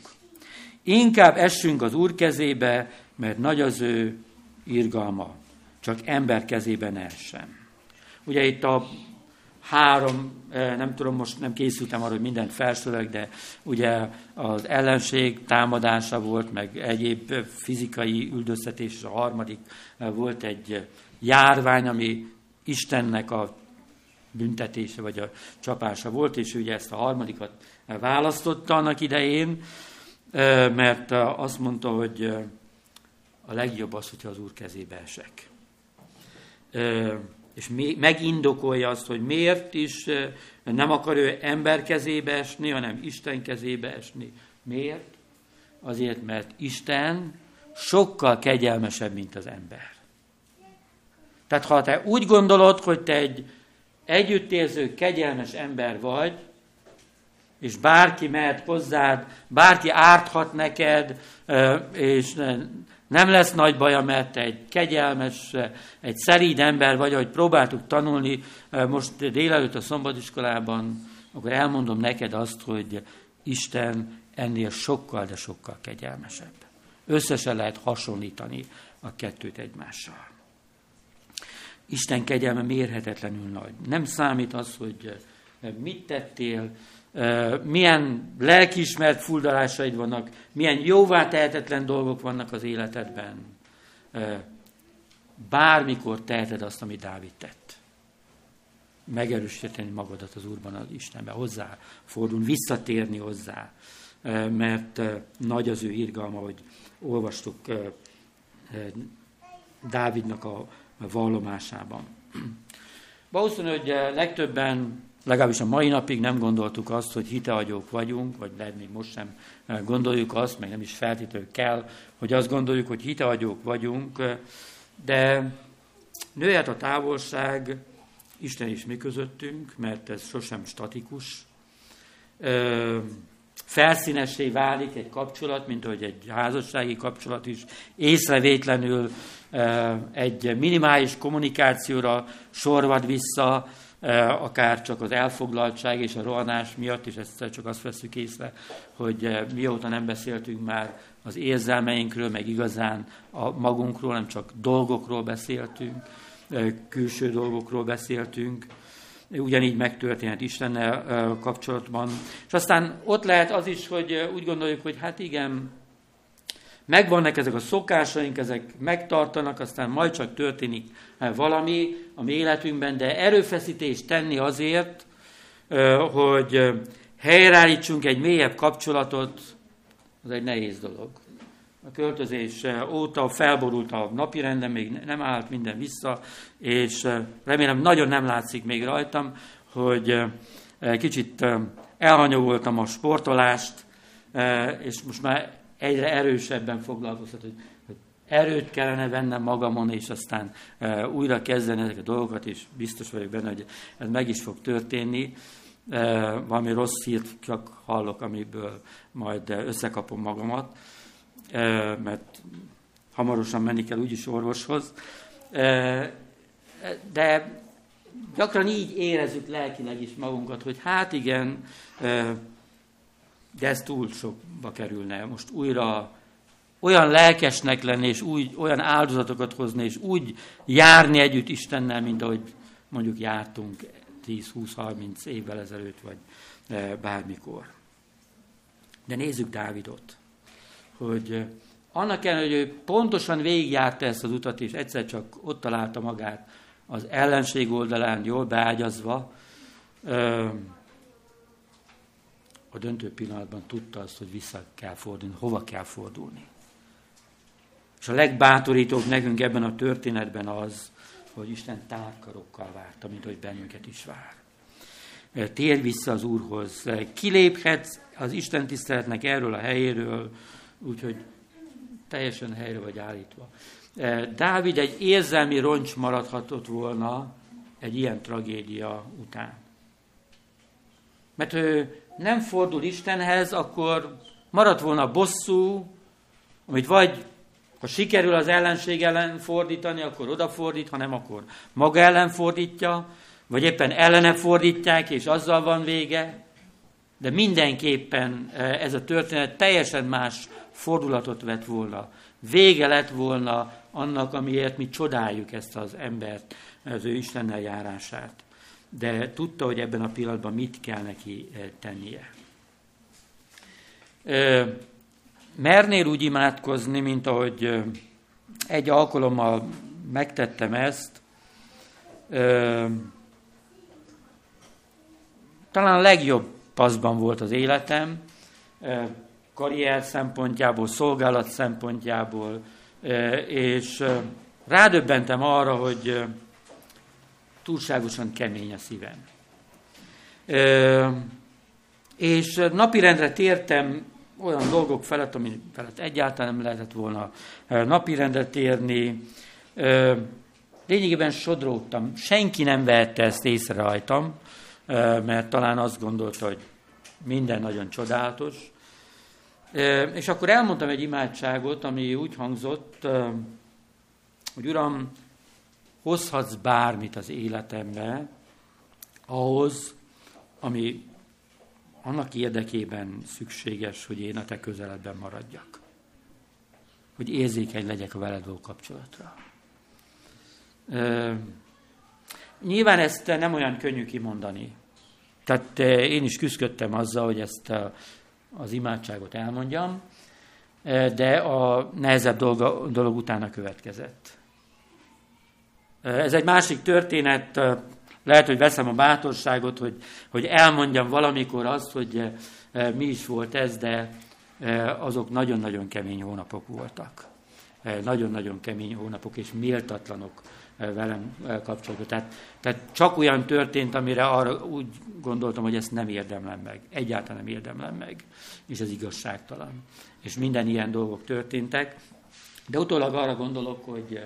Inkább essünk az Úr kezébe, mert nagy az ő irgalma. Csak ember kezében ne. Ugye itt a három, eh, nem tudom, most nem készültem arra, hogy mindent felsorolok, de ugye az ellenség támadása volt, meg egyéb fizikai üldöztetés, és a harmadik eh, volt egy járvány, ami Istennek a büntetése vagy a csapása volt, és ugye ezt a harmadikat választotta annak idején, mert azt mondta, hogy a legjobb az, hogyha az Úr kezébe esek. És megindokolja azt, hogy miért is nem akar ő ember kezébe esni, hanem Isten kezébe esni. Miért? Azért, mert Isten sokkal kegyelmesebb, mint az ember. Tehát ha te úgy gondolod, hogy te egy együttérző, kegyelmes ember vagy, és bárki mehet hozzád, bárki árthat neked, és nem lesz nagy baja, mert egy kegyelmes, egy szeríd ember vagy, ahogy próbáltuk tanulni most délelőtt a szombatiskolában, akkor elmondom neked azt, hogy Isten ennél sokkal, de sokkal kegyelmesebb. Összesen lehet hasonlítani a kettőt egymással. Isten kegyelme mérhetetlenül nagy. Nem számít az, hogy mit tettél, milyen lelkiismert fuldalásaid vannak, milyen jóvá tehetetlen dolgok vannak az életedben. Bármikor teheted azt, amit Dávid tett. Megerősíteni magadat az Úrban, az Istenbe, hozzá fordul, visszatérni hozzá, mert nagy az ő irgalma, hogy olvastuk Dávidnak a vallomásában. Valószínű, hogy legtöbben legalábbis a mai napig nem gondoltuk azt, hogy hiteagyók vagyunk, vagy lehet még most sem eh, gondoljuk azt, meg nem is feltétlenül kell, hogy azt gondoljuk, hogy hiteagyók vagyunk, eh, de nőhet a távolság, Isten is mi közöttünk, mert ez sosem statikus. Felszínesé válik egy kapcsolat, mint ahogy egy házassági kapcsolat is észrevétlenül egy minimális kommunikációra sorvad vissza, akár csak az elfoglaltság és a rohanás miatt, és ezt csak azt veszük észre, hogy mióta nem beszéltünk már az érzelmeinkről, meg igazán a magunkról, nem csak dolgokról beszéltünk, külső dolgokról beszéltünk, ugyanígy megtörténhet Istennel kapcsolatban. És aztán ott lehet az is, hogy úgy gondoljuk, hogy hát igen, megvannak ezek a szokásaink, ezek megtartanak, aztán majd csak történik valami a mi életünkben, de erőfeszítést tenni azért, hogy helyreállítsunk egy mélyebb kapcsolatot, az egy nehéz dolog. A költözés óta felborult a napirenden, még nem állt minden vissza, és remélem nagyon nem látszik még rajtam, hogy kicsit elhanyagoltam a sportolást, és most már egyre erősebben foglalkoztat, hogy, hogy erőt kellene vennem magamon, és aztán újra kezdeni ezeket a dolgokat, és biztos vagyok benne, hogy ez meg is fog történni. Valami rossz hírt csak hallok, amiből majd összekapom magamat, mert hamarosan menni kell úgyis orvoshoz. De gyakran így érezzük lelkileg is magunkat, hogy hát igen, de ez túl sokba kerülne. Most újra olyan lelkesnek lenni, és úgy, olyan áldozatokat hozni, és úgy járni együtt Istennel, mint ahogy mondjuk jártunk 10-20-30 évvel ezelőtt, vagy bármikor. De nézzük Dávidot, hogy e, annak ellenére, hogy ő pontosan végigjárta ezt az utat, és egyszer csak ott találta magát az ellenség oldalán, jól beágyazva, e, a döntő pillanatban tudta azt, hogy vissza kell fordulni, hova kell fordulni. És a legbátorítóbb nekünk ebben a történetben az, hogy Isten tárkarokkal várta, mint hogy bennünket is vár. Tér vissza az Úrhoz. Kiléphetsz az Isten tiszteletnek erről a helyéről, úgyhogy teljesen helyre vagy állítva. Dávid egy érzelmi roncs maradhatott volna egy ilyen tragédia után. Mert ő nem fordul Istenhez, akkor maradt volna bosszú, amit vagy ha sikerül az ellenség ellen fordítani, akkor odafordít, ha nem, akkor maga ellen fordítja, vagy éppen ellene fordítják, és azzal van vége. De mindenképpen e, ez a történet teljesen más fordulatot vett volna. Vége lett volna annak, amiért mi csodáljuk ezt az embert, az ő Istennel járását de tudta, hogy ebben a pillanatban mit kell neki eh, tennie. Mernél úgy imádkozni, mint ahogy egy alkalommal megtettem ezt, talán a legjobb paszban volt az életem, karrier szempontjából, szolgálat szempontjából, és rádöbbentem arra, hogy túlságosan kemény a szívem. És napirendre tértem olyan dolgok felett, ami felett egyáltalán nem lehetett volna napirendre térni. Lényegében sodródtam. Senki nem vette ezt észre rajtam, mert talán azt gondolta, hogy minden nagyon csodálatos. És akkor elmondtam egy imádságot, ami úgy hangzott, hogy Uram, hozhatsz bármit az életembe, ahhoz, ami annak érdekében szükséges, hogy én a te közeledben maradjak. Hogy érzékeny legyek a veled való kapcsolatra. Nyilván ezt nem olyan könnyű kimondani. Tehát én is küzdöttem azzal, hogy ezt az imádságot elmondjam, de a nehezebb dolog, dolog utána következett. Ez egy másik történet, lehet, hogy veszem a bátorságot, hogy, hogy elmondjam valamikor azt, hogy mi is volt ez, de azok nagyon-nagyon kemény hónapok voltak. Nagyon-nagyon kemény hónapok, és méltatlanok velem kapcsolatban. Tehát, tehát csak olyan történt, amire arra úgy gondoltam, hogy ezt nem érdemlem meg. Egyáltalán nem érdemlem meg. És ez igazságtalan. És minden ilyen dolgok történtek. De utólag arra gondolok, hogy,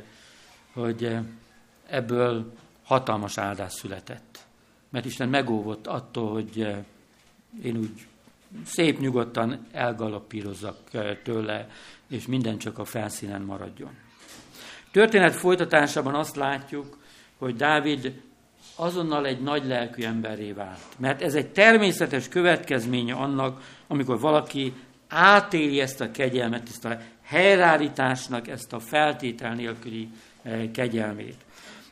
hogy ebből hatalmas áldás született. Mert Isten megóvott attól, hogy eh, én úgy szép nyugodtan elgalapírozzak eh, tőle, és minden csak a felszínen maradjon. Történet folytatásában azt látjuk, hogy Dávid azonnal egy nagy lelkű emberré vált. Mert ez egy természetes következménye annak, amikor valaki átéli ezt a kegyelmet, ezt a helyreállításnak, ezt a feltétel nélküli eh, kegyelmét.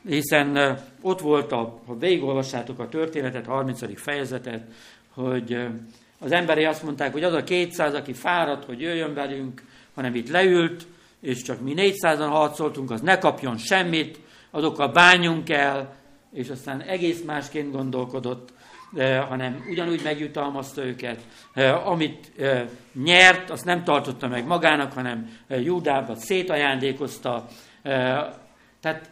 Hiszen eh, ott volt, a, ha végigolvassátok a történetet, 30. fejezetet, hogy eh, az emberi azt mondták, hogy az a 200, aki fáradt, hogy jöjjön velünk, hanem itt leült, és csak mi 400-an harcoltunk, az ne kapjon semmit, azokkal bánjunk el, és aztán egész másként gondolkodott, hanem ugyanúgy megjutalmazta őket. Amit nyert, azt nem tartotta meg magának, hanem Júdába szétajándékozta. Tehát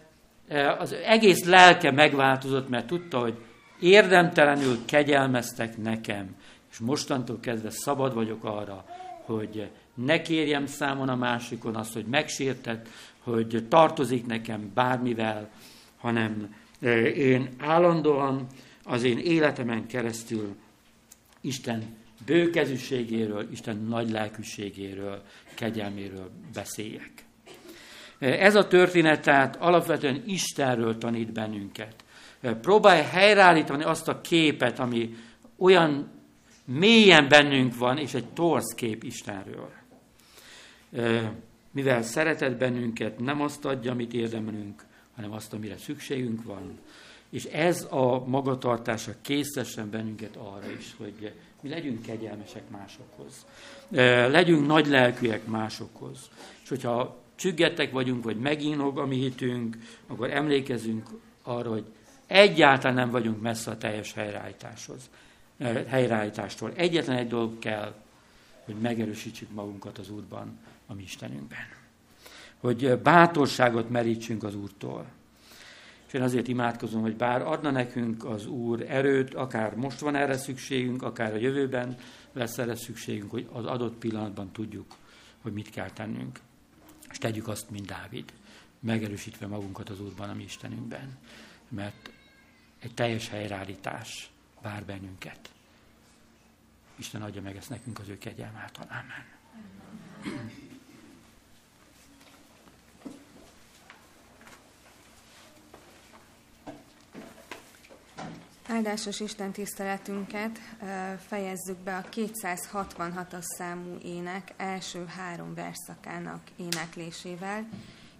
az egész lelke megváltozott, mert tudta, hogy érdemtelenül kegyelmeztek nekem, és mostantól kezdve szabad vagyok arra, hogy ne kérjem számon a másikon azt, hogy megsértett, hogy tartozik nekem bármivel, hanem én állandóan az én életemen keresztül Isten bőkezűségéről, Isten nagy lelkűségéről, kegyelméről beszéljek. Ez a történet tehát alapvetően Istenről tanít bennünket. Próbálj helyreállítani azt a képet, ami olyan mélyen bennünk van, és egy torsz kép Istenről. Mivel szeretet bennünket, nem azt adja, amit érdemelünk, hanem azt, amire szükségünk van. És ez a magatartása késztessen bennünket arra is, hogy mi legyünk kegyelmesek másokhoz. Legyünk nagy lelkűek másokhoz. És hogyha csüggetek vagyunk, vagy megínog a mi hitünk, akkor emlékezünk arra, hogy egyáltalán nem vagyunk messze a teljes helyreállításhoz, helyreállítástól. Egyetlen egy dolog kell, hogy megerősítsük magunkat az Úrban, a mi Istenünkben hogy bátorságot merítsünk az Úrtól. És én azért imádkozom, hogy bár adna nekünk az Úr erőt, akár most van erre szükségünk, akár a jövőben lesz erre szükségünk, hogy az adott pillanatban tudjuk, hogy mit kell tennünk. És tegyük azt, mint Dávid, megerősítve magunkat az Úrban, a mi Istenünkben. Mert egy teljes helyreállítás vár bennünket. Isten adja meg ezt nekünk az ő kegyelm által. Amen. Áldásos Isten tiszteletünket fejezzük be a 266-as számú ének első három verszakának éneklésével,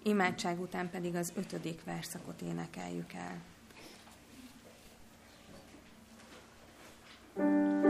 imádság után pedig az ötödik verszakot énekeljük el. kegyelmet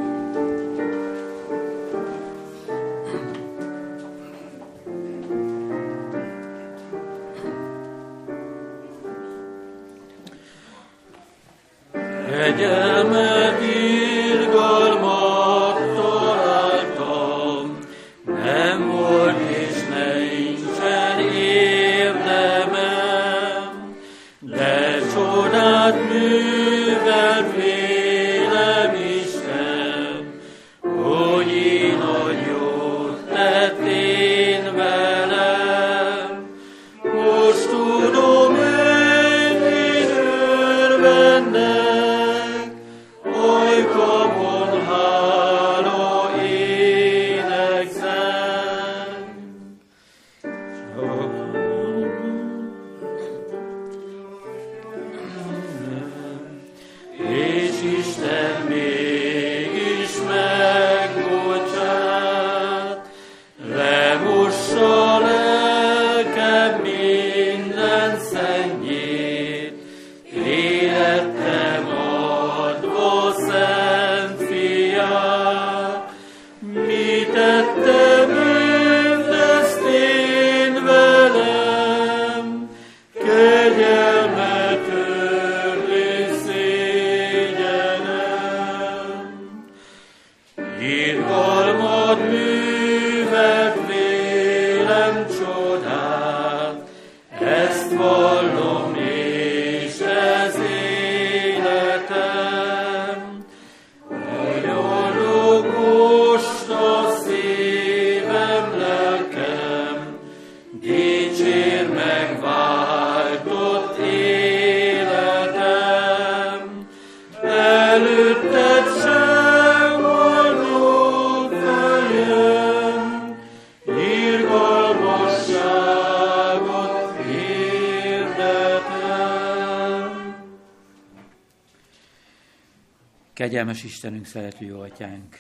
Kegyelmes Istenünk, szerető atyánk,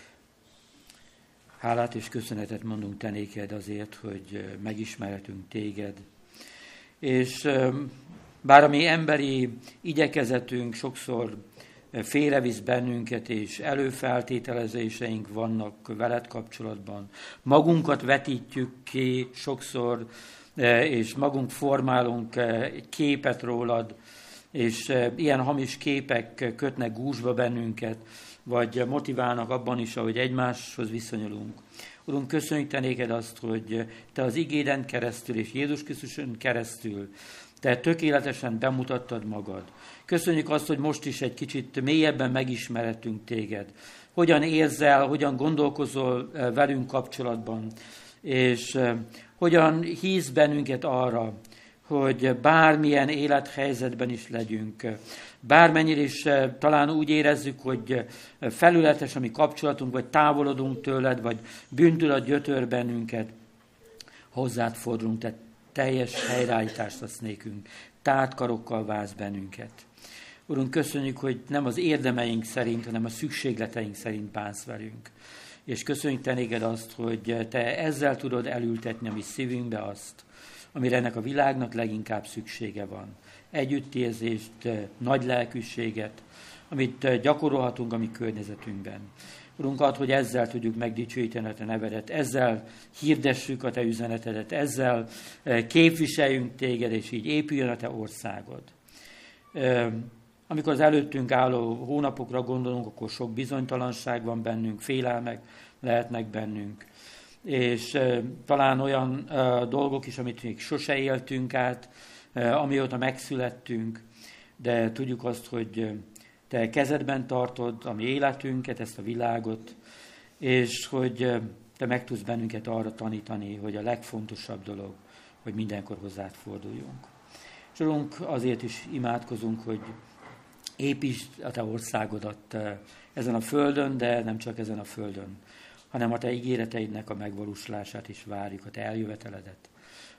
hálát és köszönetet mondunk te néked azért, hogy megismerhetünk téged. És bár a mi emberi igyekezetünk sokszor félrevisz bennünket, és előfeltételezéseink vannak veled kapcsolatban. Magunkat vetítjük ki sokszor, és magunk formálunk képet rólad, és ilyen hamis képek kötnek gúzsba bennünket, vagy motiválnak abban is, ahogy egymáshoz viszonyulunk. Urunk, köszönjük te néked azt, hogy te az igéden keresztül és Jézus Krisztuson keresztül te tökéletesen bemutattad magad. Köszönjük azt, hogy most is egy kicsit mélyebben megismerettünk téged. Hogyan érzel, hogyan gondolkozol eh, velünk kapcsolatban, és eh, hogyan híz bennünket arra, hogy bármilyen élethelyzetben is legyünk, bármennyire is eh, talán úgy érezzük, hogy felületes a mi kapcsolatunk, vagy távolodunk tőled, vagy bűntudat gyötör bennünket, hozzád fordulunk, te teljes helyreállítást adsz nékünk, tárt karokkal váz bennünket. Urunk, köszönjük, hogy nem az érdemeink szerint, hanem a szükségleteink szerint bánsz velünk. És köszönjük te néged azt, hogy te ezzel tudod elültetni a mi szívünkbe azt, amire ennek a világnak leginkább szüksége van. Együttérzést, nagy lelkűséget, amit gyakorolhatunk a mi környezetünkben. Urunk, ad, hogy ezzel tudjuk megdicsőíteni a Te nevedet, ezzel hirdessük a Te üzenetedet, ezzel képviseljünk Téged, és így épüljön a Te országod. Amikor az előttünk álló hónapokra gondolunk, akkor sok bizonytalanság van bennünk, félelmek lehetnek bennünk, és talán olyan dolgok is, amit még sose éltünk át, amióta megszülettünk, de tudjuk azt, hogy te kezedben tartod a mi életünket, ezt a világot, és hogy te meg tudsz bennünket arra tanítani, hogy a legfontosabb dolog, hogy mindenkor hozzád forduljunk. És azért is imádkozunk, hogy építsd a te országodat ezen a földön, de nem csak ezen a földön, hanem a te ígéreteidnek a megvalósulását is várjuk, a te eljöveteledet,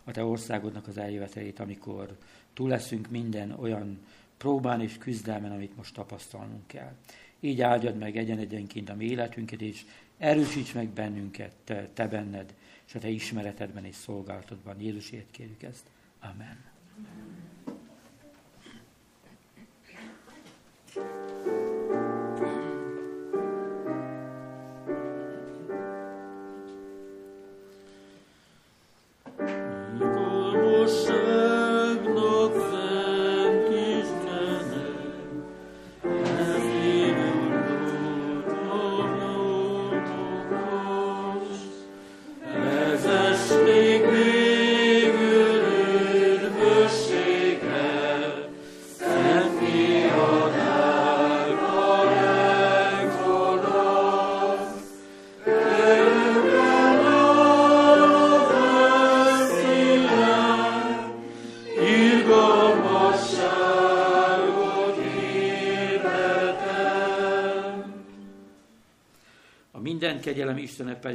a te országodnak az eljövetelét, amikor túl leszünk minden olyan próbán és küzdelmen, amit most tapasztalnunk kell. Így áldjad meg egyen-egyenként a mi életünket, és erősíts meg bennünket, te, te benned, és a te ismeretedben és szolgálatodban. Jézusért kérjük ezt. Amen. kegyelem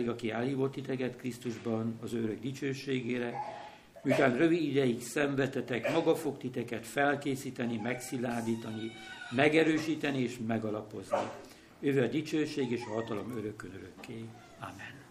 Pedig, aki elhívott titeket Krisztusban az őrök dicsőségére, miután rövid ideig szenvedtetek, maga fog titeket felkészíteni, megszilárdítani, megerősíteni és megalapozni. Őve a dicsőség és a hatalom örökön örökké. Amen.